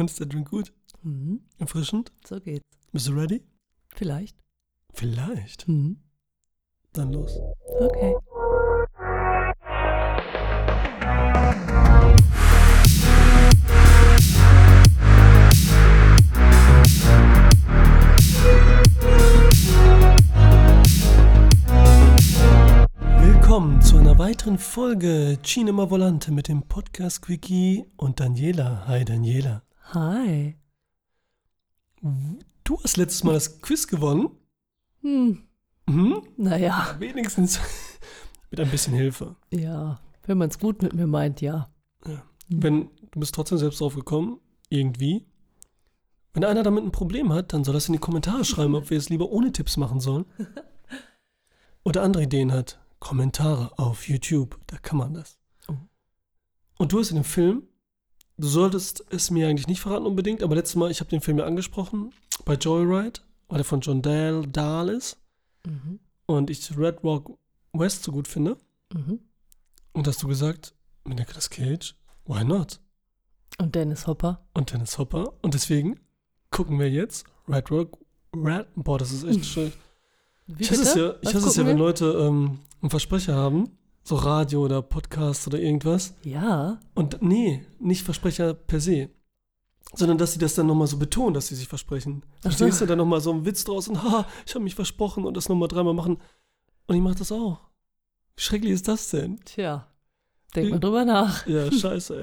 Und ist der Drink gut? Mhm. Erfrischend? So geht's. Bist du ready? Vielleicht. Vielleicht. Mhm. Dann los. Okay. Willkommen zu einer weiteren Folge Cinema Volante mit dem Podcast Quickie und Daniela. Hi Daniela. Hi. Du hast letztes Mal das Quiz gewonnen. Hm. Mhm. Naja, Wenigstens mit ein bisschen Hilfe. ja. Wenn man es gut mit mir meint, ja. Wenn du bist trotzdem selbst drauf gekommen, irgendwie. Wenn einer damit ein Problem hat, dann soll das in die Kommentare schreiben, ob wir es lieber ohne Tipps machen sollen. Oder andere Ideen hat. Kommentare auf YouTube, da kann man das. Oh. Und du hast in dem Film, du solltest es mir eigentlich nicht verraten unbedingt, aber letztes Mal, ich habe den Film ja angesprochen, bei Joyride, weil er von John Dahl, Dahl ist Mhm. und ich Red Rock West so gut finde. Mhm. Und hast du gesagt, mit Nicolas Cage, why not? Und Dennis Hopper. und Dennis Hopper. Und deswegen gucken wir jetzt Red Rock. Red, boah, das ist echt schön. Wie Ich hasse es ja, ich hasse es ja wenn? Leute ähm, einen Versprecher haben, so Radio oder Podcast oder irgendwas. Ja. Und nee, nicht Versprecher per se, sondern dass sie das dann nochmal so betonen, dass sie sich versprechen. Ach so. Verstehst du? Dann nochmal so einen Witz draus und haha, ich habe mich versprochen und das nochmal dreimal machen. Und ich mache das auch. Wie schrecklich ist das denn? Tja. Denk mal drüber nach. Ja, scheiße,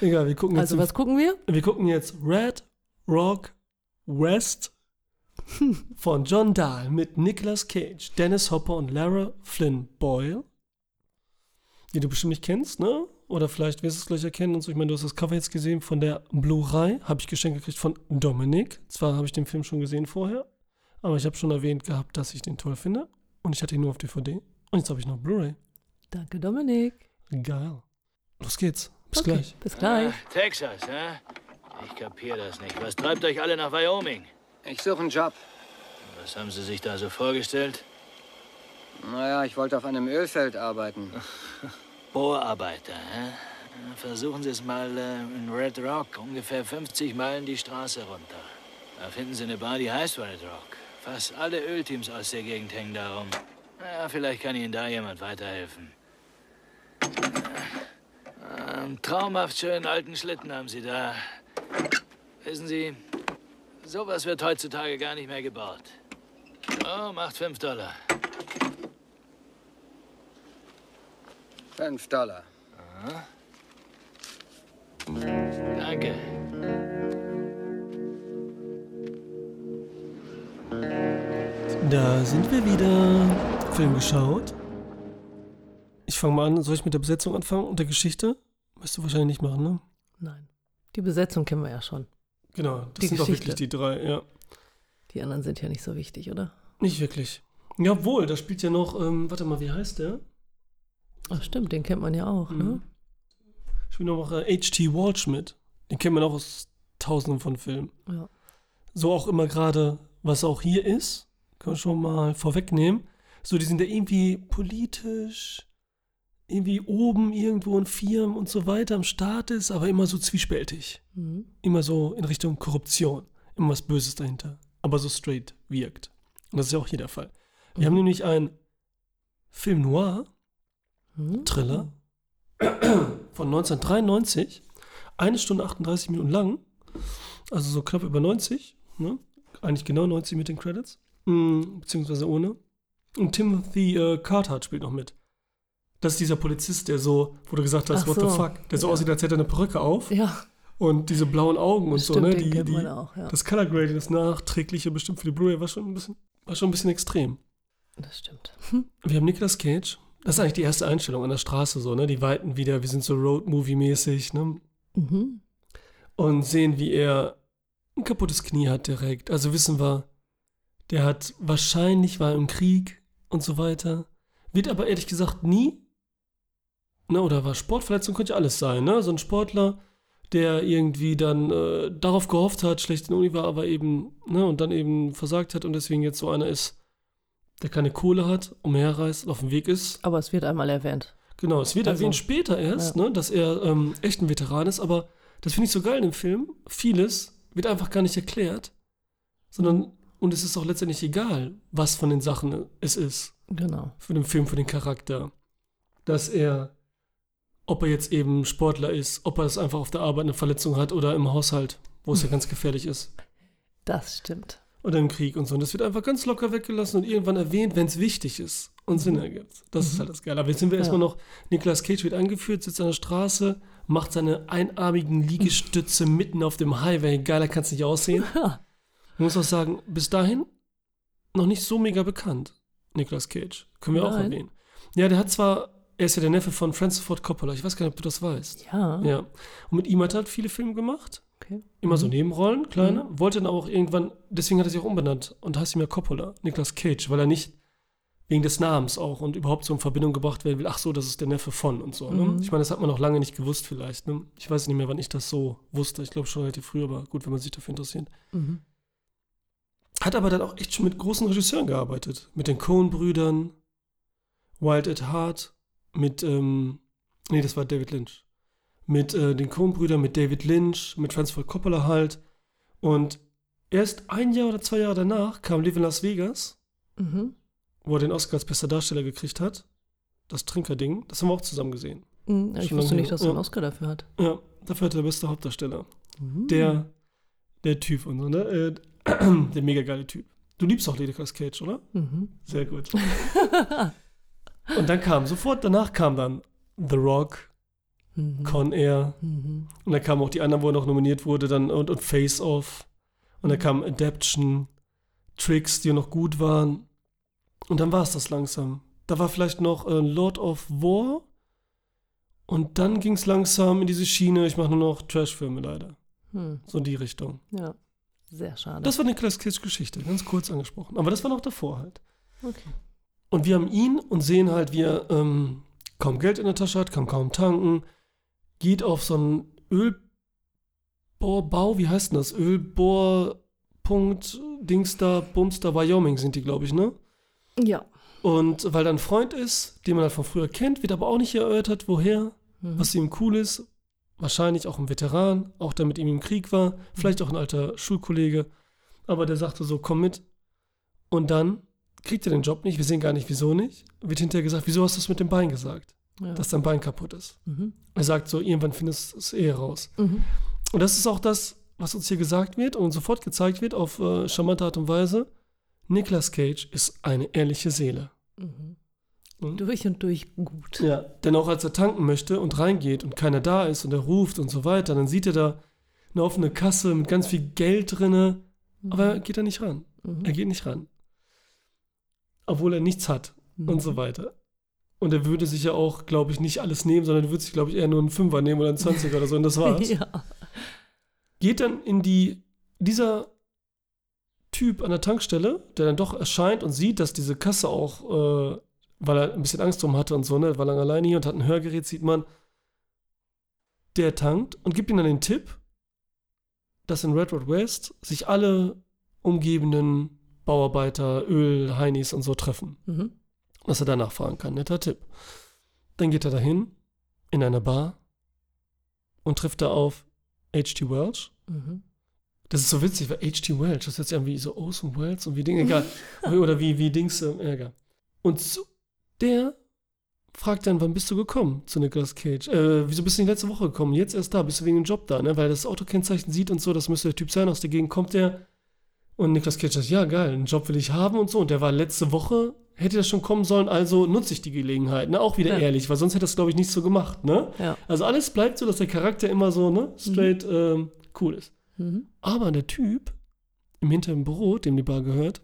ey. Egal, wir gucken jetzt, Also, was gucken wir? wir gucken jetzt Red Rock West von John Dahl mit Nicolas Cage, Dennis Hopper und Lara Flynn Boyle. Die du bestimmt nicht kennst, ne? Oder vielleicht wirst du es gleich erkennen und so. Ich meine, du hast das Cover jetzt gesehen von der Blu-ray. Habe ich geschenkt gekriegt von Dominik. Zwar habe ich den Film schon gesehen vorher, aber ich habe schon erwähnt gehabt, dass ich den toll finde. Und ich hatte ihn nur auf DVD. Und jetzt habe ich noch Blu-ray. Danke, Dominik. Geil. Los geht's. Bis Okay, gleich. Bis gleich. Ah, Texas, hä? Ich kapier das nicht. Was treibt euch alle nach Wyoming? Ich suche einen Job. Was haben Sie sich da so vorgestellt? Naja, ich wollte auf einem Ölfeld arbeiten. Bohrarbeiter, hä? Versuchen Sie es mal äh, in Red Rock, ungefähr 50 Meilen die Straße runter. Da finden Sie eine Bar, die heißt Red Rock. Fast alle Ölteams aus der Gegend hängen da rum. Naja, vielleicht kann Ihnen da jemand weiterhelfen. Einen traumhaft schönen alten Schlitten haben Sie da. Wissen Sie, sowas wird heutzutage gar nicht mehr gebaut. Oh, macht 5 Dollar. Fünf Dollar. Danke. Da sind wir wieder. Film geschaut. Ich fange mal an. Soll ich mit der Besetzung anfangen und der Geschichte? Wirst du wahrscheinlich nicht machen, ne? Nein. Die Besetzung kennen wir ja schon. Genau, das Die sind doch Geschichte. wirklich die drei, ja. Die anderen sind ja nicht so wichtig, oder? Nicht wirklich. Jawohl, da spielt ja noch, ähm, warte mal, wie heißt der? Ach, stimmt, den kennt man ja auch, ne? Mhm. Spielt noch äh, H.T. Walsh mit. Den kennt man auch aus tausenden von Filmen. Ja. So auch immer gerade, was auch hier ist, können wir schon mal vorwegnehmen. So, die sind ja irgendwie politisch, irgendwie oben irgendwo in Firmen und so weiter am Start ist, aber immer so zwiespältig. Mhm. Immer so in Richtung Korruption. Immer was Böses dahinter. Aber so straight wirkt. Und das ist ja auch hier der Fall. Wir haben nämlich einen Film Noir, Mhm. Thriller, von 1993. Eine Stunde 38 Minuten lang. Also so knapp über 90. Ne? Eigentlich genau 90 mit den Credits. Mm, beziehungsweise ohne. Und Timothy äh, Cartard spielt noch mit. Das ist dieser Polizist, der so, wo du gesagt hast, Ach what so, the fuck, der so ja. aussieht, als hätte er eine Perücke auf Ja, und diese blauen Augen und so, stimmt, ne? den Die, die, auch, ja. Das Color Grading, das nachträgliche, bestimmt für die Blu-ray, war schon ein bisschen, war schon ein bisschen extrem. Das stimmt. Wir haben Nicolas Cage. Das ist eigentlich die erste Einstellung an der Straße so, ne? Die weiten wieder, wir sind so Road-Movie-mäßig, ne? Mhm. Und sehen, wie er ein kaputtes Knie hat direkt. Also wissen wir, der hat wahrscheinlich war im Krieg und so weiter. Wird aber ehrlich gesagt nie, ne? Oder war Sportverletzung, könnte ja alles sein, ne? So ein Sportler, der irgendwie dann äh, darauf gehofft hat, schlecht in der Uni war, aber eben, ne? Und dann eben versagt hat und deswegen jetzt so einer ist, der keine Kohle hat, umherreist, auf dem Weg ist. Aber es wird einmal erwähnt. Genau, es wird Also, erwähnt später erst, ja. ne, dass er ähm, echt ein Veteran ist, aber Das finde ich so geil in dem Film. Vieles wird einfach gar nicht erklärt, sondern, und es ist auch letztendlich egal, was von den Sachen es ist Genau. für den Film, für den Charakter. Dass er, ob er jetzt eben Sportler ist, ob er es einfach auf der Arbeit eine Verletzung hat oder im Haushalt, wo es ja ganz gefährlich ist. Das stimmt. Oder im Krieg und so. Und das wird einfach ganz locker weggelassen und irgendwann erwähnt, wenn es wichtig ist und Sinn ergibt. Das ist halt das Geile. Aber jetzt sind wir Ja. erstmal noch, Nicolas Cage wird angeführt, sitzt an der Straße, macht seine einarmigen Liegestütze mitten auf dem Highway. Geiler kann es nicht aussehen. Ich muss auch sagen, bis dahin noch nicht so mega bekannt, Nicolas Cage. Können wir auch Nein. erwähnen. Ja, der hat zwar, er ist ja der Neffe von Francis Ford Coppola. Ich weiß gar nicht, ob du das weißt. Ja. Ja. Und mit ihm hat er halt viele Filme gemacht. Okay. Immer so Mhm. Nebenrollen, kleine. Wollte dann aber auch irgendwann, deswegen hat er sich auch umbenannt und heißt ihm ja Coppola, Nicolas Cage, weil er nicht wegen des Namens auch und überhaupt so in Verbindung gebracht werden will, ach so, das ist der Neffe von und so. Ne? Mhm. Ich meine, das hat man noch lange nicht gewusst vielleicht. Ne? Ich weiß nicht mehr, wann ich das so wusste. Ich glaube schon relativ früh, aber gut, wenn man sich dafür interessiert. Mhm. Hat aber dann auch echt schon mit großen Regisseuren gearbeitet. Mit den Coen-Brüdern, Wild at Heart, mit, ähm, nee, das war David Lynch. Mit äh, den Coen-Brüdern, mit David Lynch, mit Francis Coppola halt. Und erst ein Jahr oder zwei Jahre danach kam Live in Las Vegas, Mhm. wo er den Oscar als bester Darsteller gekriegt hat. Das Trinkerding, das haben wir auch zusammen gesehen. Mhm. Ich Schon wusste nicht, dass er einen Ja. Oscar dafür hat. Ja, dafür hat er der beste Hauptdarsteller. Mhm. Der, der Typ und so, ne? Äh, der mega geile Typ. Du liebst auch Nicolas Cage, oder? Mhm. Sehr gut. Und dann kam, sofort danach kam dann The Rock, Mhm. Con Air. Mhm. Und dann kamen auch die anderen, wo er noch nominiert wurde, dann und, und Face Off. Und dann kam Adaption, Tricks, die noch gut waren. Und dann war es das langsam. Da war vielleicht noch äh, Lord of War. Und dann ging es langsam in diese Schiene, ich mache nur noch Trash-Filme leider. Hm. So in die Richtung. Ja. Sehr schade. Das war Nicolas Cage Geschichte, ganz kurz angesprochen. Aber das war noch davor halt. okay. Und wir haben ihn und sehen halt, wie er ähm, kaum Geld in der Tasche hat, kann kaum tanken, geht auf so einen Ölbohrbau, wie heißt denn das? Ölbohrpunkt, Dings da, Bums da, Wyoming sind die, glaube ich, ne? Ja. Und weil da ein Freund ist, den man halt von früher kennt, wird aber auch nicht erörtert, woher, Mhm. was ihm cool ist. Wahrscheinlich auch ein Veteran, auch der mit ihm im Krieg war, vielleicht auch ein alter Schulkollege. Aber der sagte so, komm mit. Und dann kriegt er den Job nicht, wir sehen gar nicht, wieso nicht. Wird hinterher gesagt, wieso hast du es mit dem Bein gesagt, ja. dass dein Bein kaputt ist. mhm. Er sagt so, irgendwann findest du es eh raus. Mhm. Und das ist auch das, was uns hier gesagt wird und sofort gezeigt wird auf äh, charmante Art und Weise. Nicolas Cage ist eine ehrliche Seele. Mhm. Mhm. Durch und durch gut. Ja, denn auch als er tanken möchte und reingeht und keiner da ist und er ruft und so weiter, dann sieht er da eine offene Kasse mit ganz viel Geld drinne, aber er geht da nicht ran. Mhm. Er geht nicht ran. Obwohl er nichts hat und so weiter. Und er würde sich ja auch, glaube ich, nicht alles nehmen, sondern er würde sich, glaube ich, eher nur einen Fünfer nehmen oder einen 20 oder so und das war's. ja. Geht dann in die, dieser Typ an der Tankstelle, der dann doch erscheint und sieht, dass diese Kasse auch, äh, weil er ein bisschen Angst drum hatte und so, ne, war lange alleine hier und hat ein Hörgerät, sieht man, der tankt und gibt ihm dann den Tipp, dass in Red Road West sich alle umgebenden Bauarbeiter, Öl, Heinis und so treffen. Mhm. Dass er danach fahren kann. Netter Tipp. Dann geht er dahin, in einer Bar und trifft da auf H.G. Welch. Mhm. Das ist so witzig, weil H.G. Welch, das hört sich an wie so Orson Welles und wie Dinge, egal. Oder wie, wie Dings, äh, egal. Und so, der fragt dann, wann bist du gekommen zu Nicolas Cage? Äh, wieso bist du nicht letzte Woche gekommen? Jetzt erst da, bist du wegen dem Job da, ne? Weil das Autokennzeichen sieht und so, das müsste der Typ sein, aus der Gegend kommt der. Und Nicolas Cage sagt, ja, geil, einen Job will ich haben und so. Und der war letzte Woche, hätte das schon kommen sollen, also nutze ich die Gelegenheit, ne? Auch wieder Ja. ehrlich, weil sonst hätte das, glaube ich, nicht so gemacht, ne? Ja. Also alles bleibt so, dass der Charakter immer so, ne? Straight, ähm, cool ist. Mhm. Aber der Typ im hinteren Büro, dem die Bar gehört,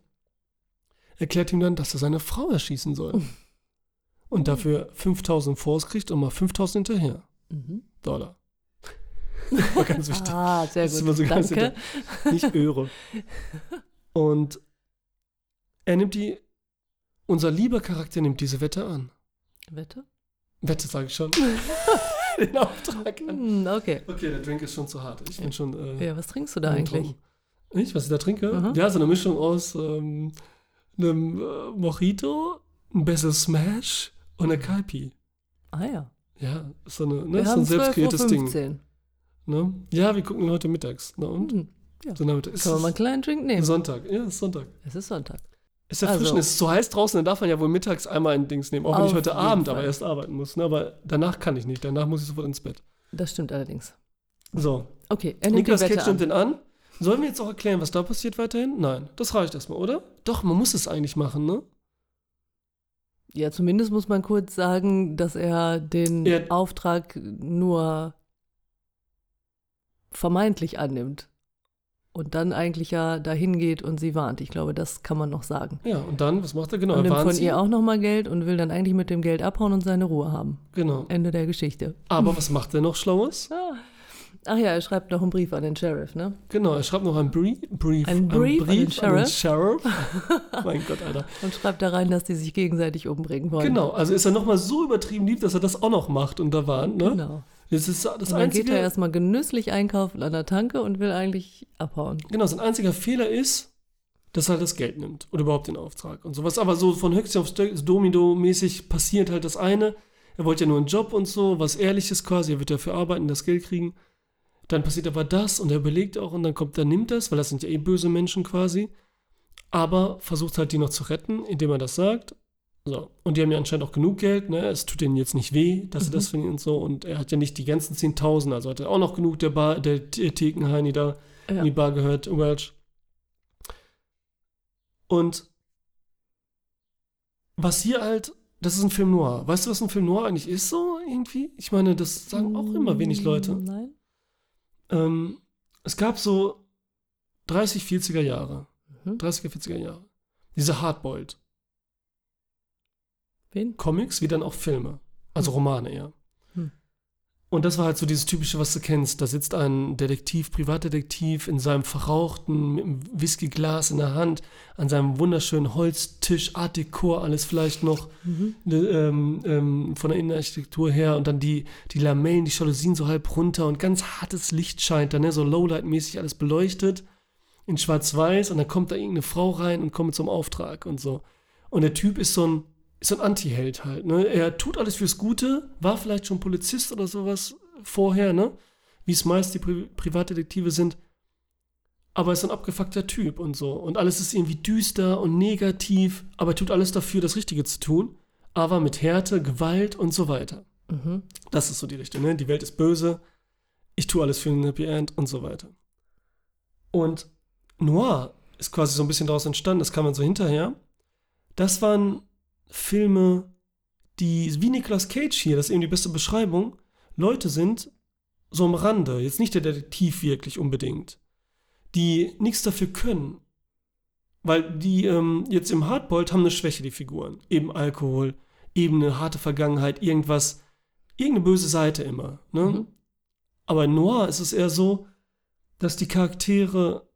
erklärt ihm dann, dass er seine Frau erschießen soll. Und dafür 5000 Force kriegt und mal 5000 hinterher. Mhm. Dollar. War ganz wichtig. Ah, sehr Das ist gut. immer so ganz Danke. Nicht Euro. Und er nimmt die, unser lieber Charakter nimmt diese Wette an. Wette? Wette, sage ich schon. Den Auftrag an. Hm, okay. Okay, der Drink ist schon zu hart. Ich bin schon. Äh, Ja, was trinkst du da eigentlich? angetrunken. Ich, was ich da trinke? Aha. Ja, so eine Mischung aus ähm, einem äh, Mojito, ein Basil Smash und einer Kaipi. Ah ja. Ja, ist so, eine, ne, ist so ein selbst kreiertes Ding. 12.15 Uhr. Ne? Ja, wir gucken heute mittags. Na und? Hm, ja. So wir es mal einen kleinen Drink nehmen? Sonntag. Ja, ist Sonntag. Es ist Sonntag. Ist ja frisch, Also- es ist so heiß draußen, dann darf man ja wohl mittags einmal ein Dings nehmen. Auch wenn Auf ich heute Abend Fall. aber erst arbeiten muss. Ne? Aber danach kann ich nicht. Danach muss ich sofort ins Bett. Das stimmt allerdings. So. Okay, er nimmt Wette Cage nimmt den an. Sollen wir jetzt auch erklären, was da passiert weiterhin? Nein, das reicht erstmal, oder? Doch, man muss es eigentlich machen, ne? Ja, zumindest muss man kurz sagen, dass er den Er- Auftrag nur vermeintlich annimmt. Und dann eigentlich ja dahin geht und sie warnt. Ich glaube, das kann man noch sagen. Ja, und dann, was macht er? Genau, und er nimmt von sie. ihr auch nochmal Geld und will dann eigentlich mit dem Geld abhauen und seine Ruhe haben. Genau. Ende der Geschichte. Aber was macht er noch Schlaues? Ah. Ach ja, er schreibt noch einen Brief an den Sheriff, ne? Genau, er schreibt noch einen Brief. Brief Ein Brief an den Sheriff. mein Gott, Alter. Und schreibt da rein, dass die sich gegenseitig umbringen wollen. Genau, also ist er nochmal so übertrieben lieb, dass er das auch noch macht und da warnt, ne? Genau. Das ist das Und dann einzige. geht er erstmal genüsslich einkaufen an der Tanke und will eigentlich abhauen. Genau, sein einziger Fehler ist, dass er halt das Geld nimmt oder überhaupt den Auftrag und sowas. Aber so von Höchstchen auf Stöck- Domino-mäßig passiert halt das eine. Er wollte ja nur einen Job und so, was Ehrliches quasi. Er wird dafür arbeiten, das Geld kriegen. Dann passiert aber das und er überlegt auch und dann kommt, dann nimmt das, weil das sind ja eh böse Menschen quasi. Aber versucht halt die noch zu retten, indem er das sagt. So. Und die haben ja anscheinend auch genug Geld, ne? Es tut denen jetzt nicht weh, dass sie das finden und so. Und er hat ja nicht die ganzen 10.000, also hat er auch noch genug der Bar, der T- Thekenheini da Ja. in die Bar gehört, Welch. Und was hier halt, das ist ein Film noir. Weißt du, was ein Film noir eigentlich ist so irgendwie? Ich meine, das sagen auch immer wenig Leute. Nein. Ähm, es gab so 30, 40er Jahre. Mhm. 30er, 40er Jahre. Diese Hardboiled Wen? Comics, wie dann auch Filme. Also Romane eher. Hm. Und das war halt so dieses typische, was du kennst. Da sitzt ein Detektiv, Privatdetektiv in seinem verrauchten, mit einem Whiskyglas in der Hand, an seinem wunderschönen Holztisch, Art Dekor, alles vielleicht noch Mhm. ne, ähm, ähm, von der Innenarchitektur her und dann die, die Lamellen, die Jalousien so halb runter und ganz hartes Licht scheint da, ne, so Lowlight-mäßig alles beleuchtet in schwarz-weiß und dann kommt da irgendeine Frau rein und kommt einem Auftrag und so. Und der Typ ist so ein, ist ein Anti-Held halt, ne? Er tut alles fürs Gute, war vielleicht schon Polizist oder sowas vorher, ne? Wie es meist die Pri Privatdetektive sind. Aber ist ein abgefuckter Typ und so. Und alles ist irgendwie düster und negativ, aber er tut alles dafür, das Richtige zu tun. Aber mit Härte, Gewalt und so weiter. Mhm. Das ist so die Richtung, ne? Die Welt ist böse. Ich tue alles für ein Happy End und so weiter. Und Noir ist quasi so ein bisschen daraus entstanden, das kam man so hinterher. Das waren Filme, die, wie Nicolas Cage hier, das ist eben die beste Beschreibung, Leute sind so am Rande, jetzt nicht der Detektiv wirklich unbedingt, die nichts dafür können. Weil die ähm, jetzt im Hardboiled haben eine Schwäche, die Figuren. Eben Alkohol, eben eine harte Vergangenheit, irgendwas, irgendeine böse Seite immer. Ne? Mhm. Aber in Noir ist es eher so, dass die Charaktere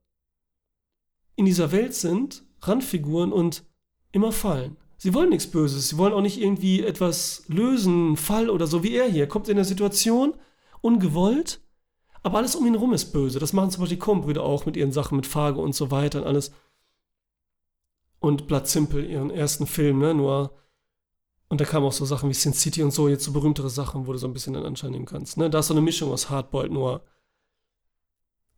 in dieser Welt sind, Randfiguren und immer fallen. Sie wollen nichts Böses, sie wollen auch nicht irgendwie etwas lösen, Fall oder so wie er hier. Kommt in eine Situation, ungewollt, aber alles um ihn rum ist böse. Das machen zum Beispiel die Coen-Brüder auch mit ihren Sachen, mit Fargo und so weiter und alles. Und Blood Simple, ihren ersten Film, ne, nur. Und da kamen auch so Sachen wie Sin City und so, jetzt so berühmtere Sachen, wo du so ein bisschen den Anschein nehmen kannst. Ne? Da ist so eine Mischung aus Hardboiled Noir.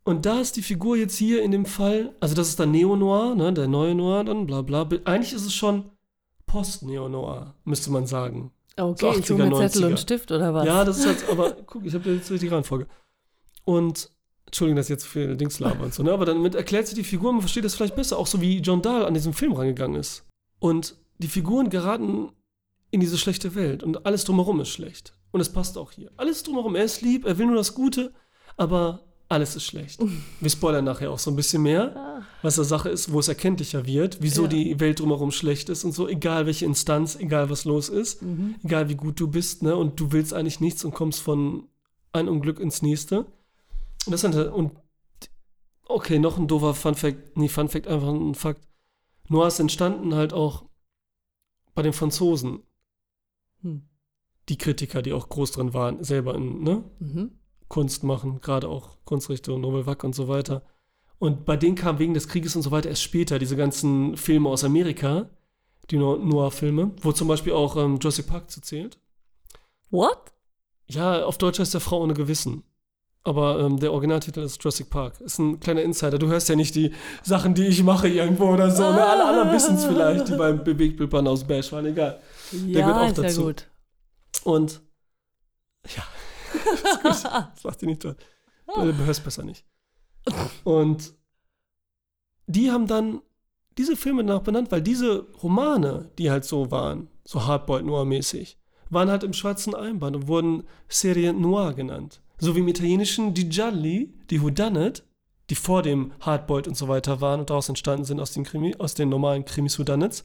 Und da ist die Figur jetzt hier in dem Fall, also das ist dann Neo-Noir, ne, der neue Noir dann, bla bla. Eigentlich ist es schon Post-Neo-Noir, müsste man sagen. Okay, So ich hole 80er, mir Zettel 90er. und Stift oder was? Ja, das ist halt, aber guck, ich habe jetzt die Reihenfolge. Und, Entschuldigung, dass ich jetzt viel Dings laber und so, ne? aber damit erklärt sich die Figur, man versteht das vielleicht besser, auch so wie John Dahl an diesem Film rangegangen ist. Und die Figuren geraten in diese schlechte Welt und alles drumherum ist schlecht. Und es passt auch hier. Alles drumherum, er ist lieb, er will nur das Gute, aber alles ist schlecht. Wir spoilern nachher auch so ein bisschen mehr, Ah, was der Sache ist, wo es erkenntlicher wird, wieso Ja. die Welt drumherum schlecht ist und so, egal welche Instanz, egal was los ist mhm. egal wie gut du bist, ne, und du willst eigentlich nichts und kommst von ein Unglück ins nächste. Und das halt, und okay, noch ein doofer Fun Fact, nee, Fun Fact, einfach ein Fakt. Noir ist entstanden halt auch bei den Franzosen, Hm. die Kritiker, die auch groß drin waren, selber in, ne, Mhm. Kunst machen, gerade auch Kunstrichtung, Vague und so weiter. Und bei denen kam wegen des Krieges und so weiter erst später diese ganzen Filme aus Amerika, die No- Noir-Filme, wo zum Beispiel auch ähm, Jurassic Park zu zählt. What? Ja, auf Deutsch heißt der Frau ohne Gewissen. Aber ähm, der Originaltitel ist Jurassic Park. Ist ein kleiner Insider. Du hörst ja nicht die Sachen, die ich mache irgendwo oder so. Ne? Alle anderen wissen es vielleicht, die beim Bewegtbildbahn aus Bash waren. Egal. Ja, gehört auch ist ja dazu. gut. Und ja, ist gut. Das macht die nicht toll. Du hörst besser nicht. Und die haben dann diese Filme danach benannt, weil diese Romane, die halt so waren, so Hardboiled Noir-mäßig, waren halt im schwarzen Einband und wurden Serie Noir genannt. So wie im Italienischen die Gialli, die Whodunit, die vor dem Hardboiled und so weiter waren und daraus entstanden sind aus den, Krimi, aus den normalen Krimis Whodunits,